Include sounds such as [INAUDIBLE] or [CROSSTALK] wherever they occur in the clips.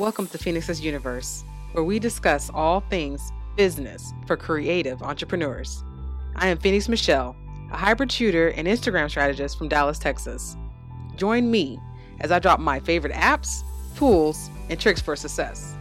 Welcome to Phoenix's Universe, where we discuss all things business for creative entrepreneurs. I am Phoenix Michelle, a hybrid shooter and Instagram strategist from Dallas, Texas. Join me as I drop my favorite apps, tools, and tricks for success.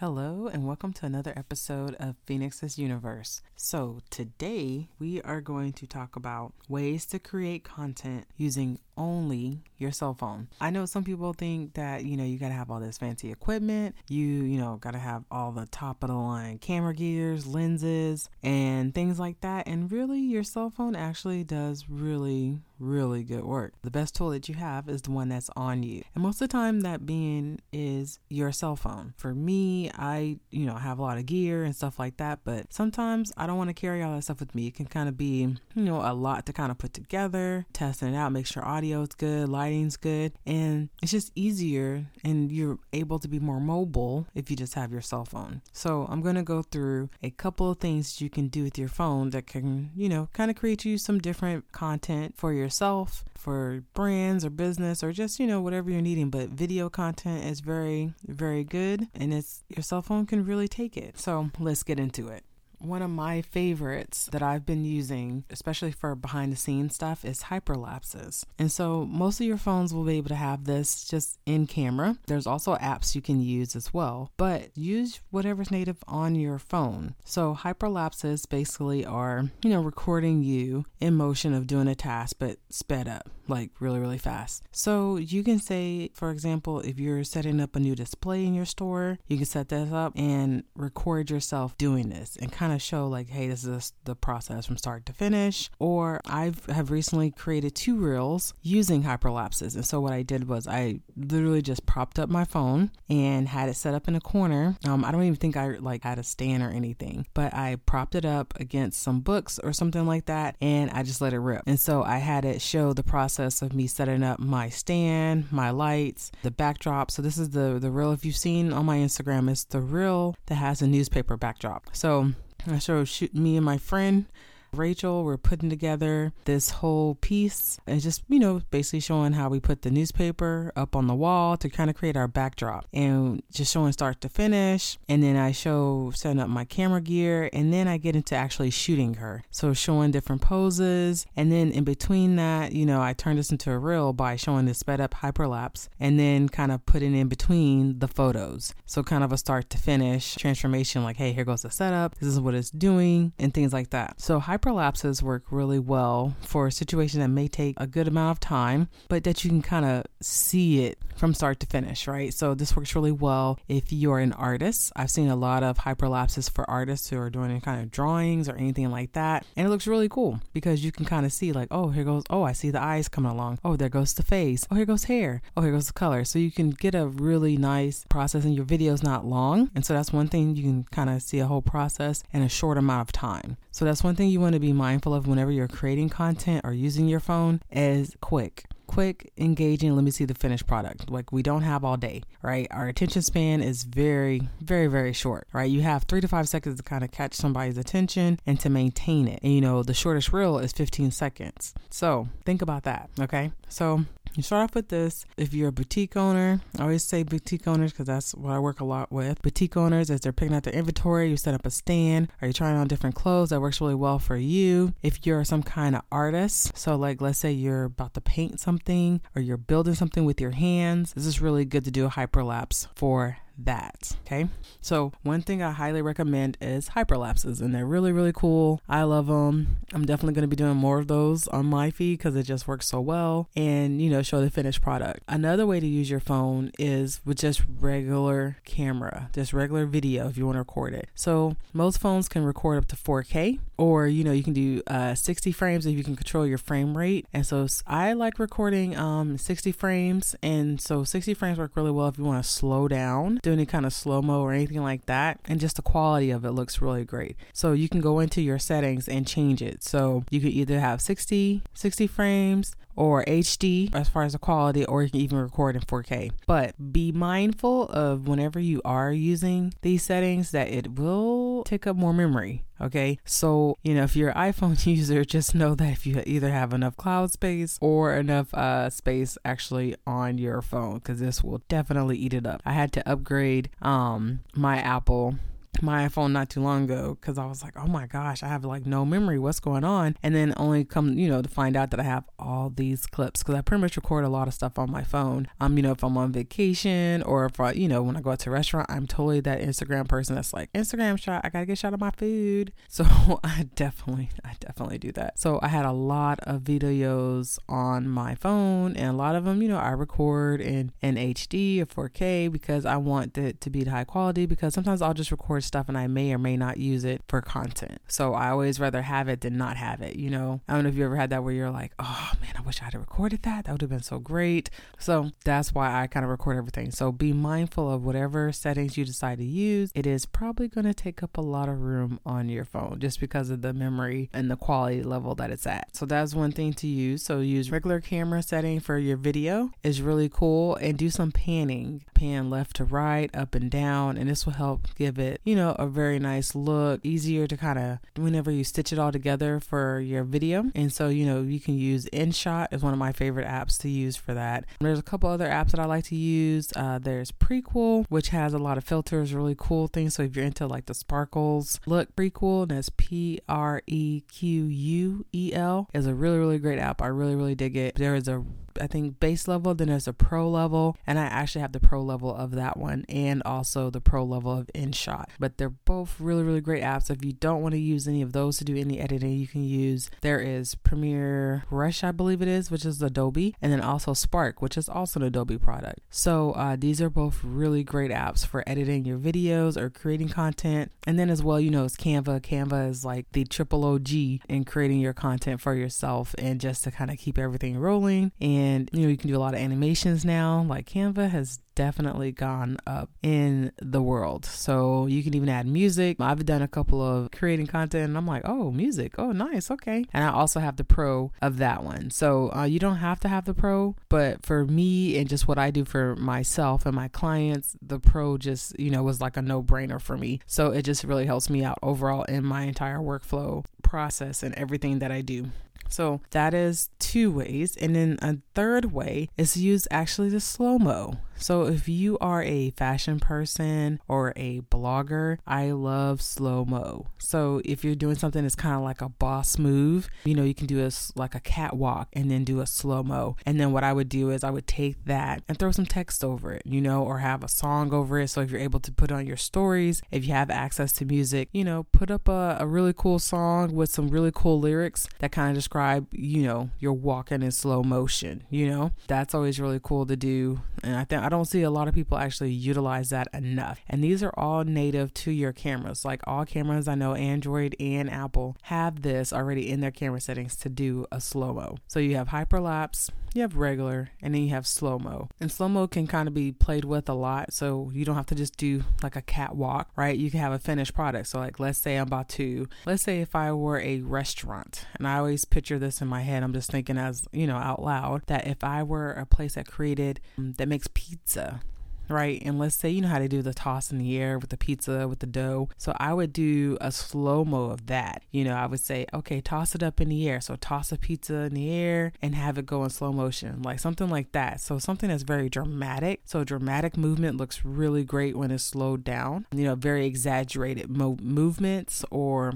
Hello, and welcome to another episode of Phoenix's Universe. So, today we are going to talk about ways to create content using only your cell phone. I know some people think that, you know, you got to have all this fancy equipment. You, you know, got to have all the top of the line camera gears, lenses, and things like that. And really, your cell phone actually does really, really good work. The best tool that you have is the one that's on you. And most of the time, that being is your cell phone. For me, I, you know, have a lot of gear and stuff like that, but sometimes I don't want to carry all that stuff with me. It can kind of be, you know, a lot to kind of put together, testing it out, make sure audio is good, lighting's good, and it's just easier and you're able to be more mobile if you just have your cell phone. So, I'm going to go through a couple of things you can do with your phone that can, you know, kind of create you some different content for yourself, for brands or business or just, you know, whatever you're needing, but video content is very very good and it's your cell phone can really take it. So, let's get into it. One of my favorites that I've been using, especially for behind the scenes stuff, is hyperlapses. And so most of your phones will be able to have this just in camera. There's also apps you can use as well, but use whatever's native on your phone. So hyperlapses basically are, you know, recording you in motion of doing a task, but sped up, like really, really fast. So you can say, for example, if you're setting up a new display in your store, you can set this up and record yourself doing this and kind kind of show like, hey, this is the process from start to finish. Or I have recently created two reels using hyperlapses. And so what I did was I literally just propped up my phone and had it set up in a corner. Um, I don't even think I like had a stand or anything, but I propped it up against some books or something like that, and I just let it rip. And so I had it show the process of me setting up my stand, my lights, the backdrop. So this is the the reel if you've seen on my Instagram, it's the reel that has a newspaper backdrop. So I showed me and my friend Rachel, we're putting together this whole piece and just, you know, basically showing how we put the newspaper up on the wall to kind of create our backdrop and just showing start to finish. And then I show setting up my camera gear and then I get into actually shooting her. So showing different poses. And then in between that, you know, I turn this into a reel by showing the sped up hyperlapse and then kind of putting in between the photos. So kind of a start to finish transformation like, hey, here goes the setup. This is what it's doing and things like that. So hyper hyperlapses work really well for a situation that may take a good amount of time, but that you can kind of see it from start to finish, right? So this works really well if you're an artist. I've seen a lot of hyperlapses for artists who are doing any kind of drawings or anything like that. And it looks really cool because you can kind of see like, oh, here goes, oh, I see the eyes coming along. Oh, there goes the face. Oh, here goes hair. Oh, here goes the color. So you can get a really nice process and your video's not long. And so that's one thing you can kind of see a whole process in a short amount of time. So that's one thing you want to be mindful of whenever you're creating content or using your phone is quick quick, engaging. Let me see the finished product. Like we don't have all day, right? Our attention span is very, very, very short, right? You have three to five seconds to kind of catch somebody's attention and to maintain it. And you know, the shortest reel is 15 seconds. So think about that, okay? So you start off with this. If you're a boutique owner, I always say boutique owners because that's what I work a lot with. Boutique owners, as they're picking out their inventory, you set up a stand. Are you trying on different clothes? That works really well for you. If you're some kind of artist, so like let's say you're about to paint something or you're building something with your hands, this is really good to do a hyperlapse for that. Okay. So, one thing I highly recommend is hyperlapses, and they're really, really cool. I love them. I'm definitely going to be doing more of those on my feed because it just works so well and, you know, show the finished product. Another way to use your phone is with just regular camera, just regular video if you want to record it. So, most phones can record up to 4K, or, you know, you can do uh, 60 frames if you can control your frame rate. And so, I like recording um, 60 frames, and so 60 frames work really well if you want to slow down do any kind of slow mo or anything like that. And just the quality of it looks really great. So you can go into your settings and change it. So you could either have 60, 60 frames or HD as far as the quality, or you can even record in 4K. But be mindful of whenever you are using these settings that it will take up more memory Okay. So, you know, if you're an iPhone [LAUGHS] user, just know that if you either have enough cloud space or enough uh, space actually on your phone, because this will definitely eat it up. I had to upgrade um, my Apple my iPhone not too long ago because I was like, oh my gosh, I have like no memory. What's going on? And then only come, you know, to find out that I have all these clips because I pretty much record a lot of stuff on my phone. Um, you know, if I'm on vacation or if I, you know, when I go out to a restaurant, I'm totally that Instagram person that's like, Instagram shot, I gotta get a shot of my food. [LAUGHS] So I definitely, I definitely do that. So I had a lot of videos on my phone and a lot of them, you know, I record in, in HD or 4K because I want it to be high quality because sometimes I'll just record stuff and I may or may not use it for content. So I always rather have it than not have it, you know? I don't know if you ever had that where you're like, oh man, I wish I had recorded that. That would have been so great. So that's why I kind of record everything. So be mindful of whatever settings you decide to use. It is probably going to take up a lot of room on your phone just because of the memory and the quality level that it's at. So that's one thing to use. So use regular camera setting for your video is really cool and do some panning, pan left to right, up and down, and this will help give it, you know, a very nice look, easier to kind of whenever you stitch it all together for your video. And so, you know, you can use InShot is one of my favorite apps to use for that. There's a couple other apps that I like to use. Uh, there's Prequel, which has a lot of filters, really cool things. So if you're into like the sparkles look, Prequel, and that's P R E Q U E L, is a really, really great app. I really, really dig it. There is a I think base level, then there's a pro level, and I actually have the pro level of that one and also the pro level of InShot. But they're both really, really great apps. If you don't want to use any of those to do any editing, you can use there is Premiere Rush, I believe it is, which is Adobe, and then also Spark, which is also an Adobe product. So uh, these are both really great apps for editing your videos or creating content. And then as well, you know, it's Canva. Canva is like the triple OG in creating your content for yourself and just to kind of keep everything rolling and and you know you can do a lot of animations now. Like canva has definitely gone up in the world. So you can even add music. I've done a couple of creating content and i'm like oh music. Oh nice. Okay. And i also have the pro of that one. So uh, you don't have to have the pro but for me and just what i do for myself and my clients the pro just you know was like a no-brainer for me. So it just really helps me out overall in my entire workflow process and everything that i do so that is two ways. And then a third way is to use actually the slow mo. So if you are a fashion person or a blogger, I love slow mo. So if you're doing something that's kind of like a boss move, you know, you can do a like a catwalk and then do a slow mo. And then what I would do is I would take that and throw some text over it, you know, or have a song over it. So if you're able to put on your stories, if you have access to music, you know, put up a, a really cool song with some really cool lyrics that kind of describe, you know, you're walking in slow motion, you know, that's always really cool to do. And I think I don't see a lot of people actually utilize that enough. And these are all native to your cameras. Like all cameras, I know Android and Apple have this already in their camera settings to do a slow mo. So you have hyperlapse, you have regular, and then you have slow mo. And slow mo can kind of be played with a lot. So you don't have to just do like a catwalk, right? You can have a finished product. So, like, let's say I'm about to, let's say if I were a restaurant, and I always picture this in my head, I'm just thinking as, you know, out loud, that if I were a place that created, that makes pizza pizza right? And let's say you know how to do the toss in the air with the pizza with the dough. So I would do a slow mo of that. You know, I would say, okay, toss it up in the air. So toss a pizza in the air and have it go in slow motion, like something like that. So something that's very dramatic. So dramatic movement looks really great when it's slowed down. You know, very exaggerated mo- movements or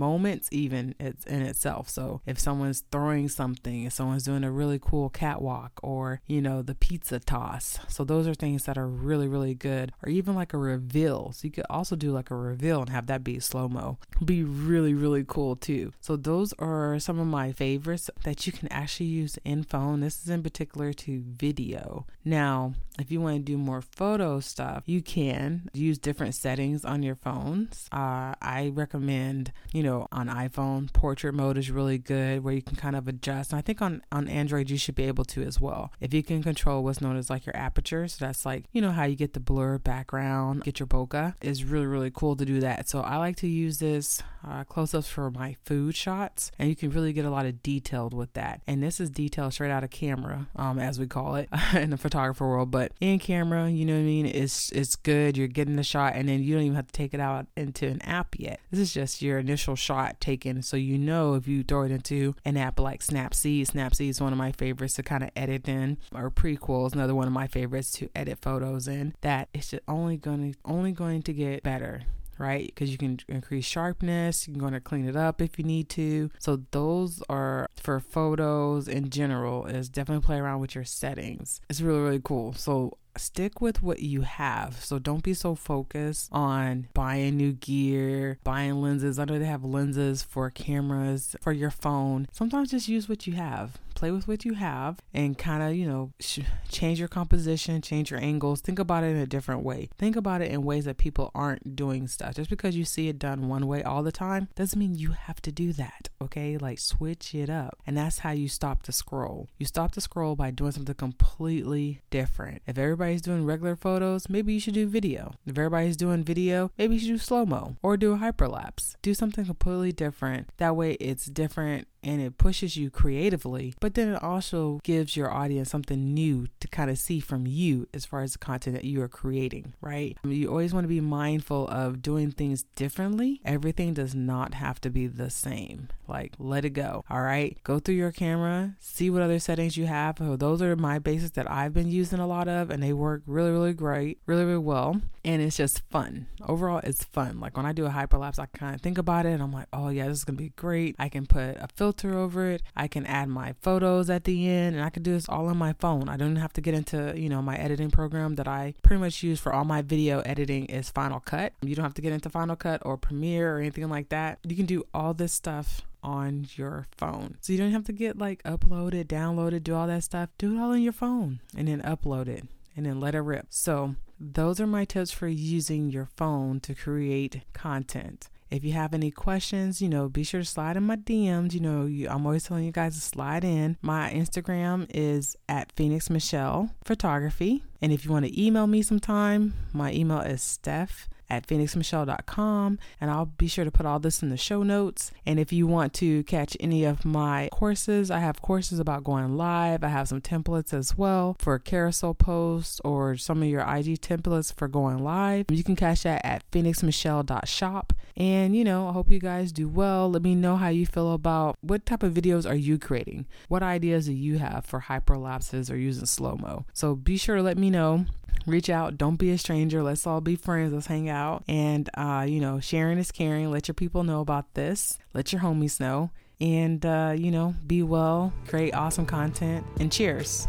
moments even in itself. So if someone's throwing something, if someone's doing a really cool catwalk or, you know, the pizza toss. So those are things that are really, really good. Or even like a reveal. So you could also do like a reveal and have that be slow mo. Be really, really cool too. So those are some of my favorites that you can actually use in phone. This is in particular to video. Now, if you want to do more photo stuff, you can use different settings on your phones. Uh, I recommend, you know, know, on iPhone, portrait mode is really good where you can kind of adjust. And I think on, on Android, you should be able to as well. If you can control what's known as like your aperture, so that's like, you know, how you get the blur background, get your bokeh, is really, really cool to do that. So I like to use this uh, close ups for my food shots, and you can really get a lot of detailed with that. And this is detailed straight out of camera, um, as we call it [LAUGHS] in the photographer world. But in camera, you know what I mean? It's it's good. You're getting the shot, and then you don't even have to take it out into an app yet. This is just your initial shot taken, so you know if you throw it into an app like Snapseed. Snapseed is one of my favorites to kind of edit in, or Prequel is another one of my favorites to edit photos in. That it's just only going to only going to get better right? Because you can increase sharpness, you can go to clean it up if you need to. So those are for photos in general is definitely play around with your settings. It's really, really cool. So stick with what you have. So don't be so focused on buying new gear, buying lenses. I know they have lenses for cameras, for your phone. Sometimes just use what you have play with what you have and kind of, you know, sh- change your composition, change your angles. Think about it in a different way. Think about it in ways that people aren't doing stuff. Just because you see it done one way all the time doesn't mean you have to do that, okay? Like switch it up. And that's how you stop the scroll. You stop the scroll by doing something completely different. If everybody's doing regular photos, maybe you should do video. If everybody's doing video, maybe you should do slow mo or do a hyperlapse. Do something completely different. That way it's different and it pushes you creatively, but then it also gives your audience something new to kind of see from you as far as the content that you are creating, right? I mean, you always want to be mindful of doing things differently. Everything does not have to be the same. Like, let it go, all right? Go through your camera, see what other settings you have. So those are my basics that I've been using a lot of, and they work really, really great, really, really well. And it's just fun. Overall, it's fun. Like when I do a hyperlapse, I kind of think about it and I'm like, oh, yeah, this is going to be great. I can put a filter filter over it. I can add my photos at the end and I can do this all on my phone. I don't have to get into, you know, my editing program that I pretty much use for all my video editing is Final Cut. You don't have to get into Final Cut or Premiere or anything like that. You can do all this stuff on your phone. So you don't have to get like uploaded, downloaded, do all that stuff. Do it all on your phone and then upload it and then let it rip. So those are my tips for using your phone to create content. If you have any questions, you know, be sure to slide in my DMs. You know, you, I'm always telling you guys to slide in. My Instagram is at Phoenix Michelle Photography. And if you want to email me sometime, my email is Steph at phoenixmichelle.com. And I'll be sure to put all this in the show notes. And if you want to catch any of my courses, I have courses about going live. I have some templates as well for carousel posts or some of your IG templates for going live. You can catch that at phoenixmichelle.shop. And, you know, I hope you guys do well. Let me know how you feel about what type of videos are you creating? What ideas do you have for hyperlapses or using slow mo? So be sure to let me know reach out. Don't be a stranger. Let's all be friends. Let's hang out. And uh, you know sharing is caring. Let your people know about this. Let your homies know. And uh, you know be well. Create awesome content. And cheers.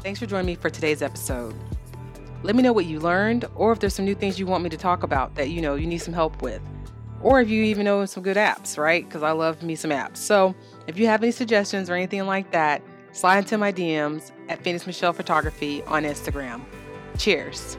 Thanks for joining me for today's episode. Let me know what you learned or if there's some new things you want me to talk about that you know you need some help with. Or if you even know some good apps right? Because i love me some apps. So if you have any suggestions or anything like that slide into my DMs at Phoenix Michelle Photography on Instagram. Cheers.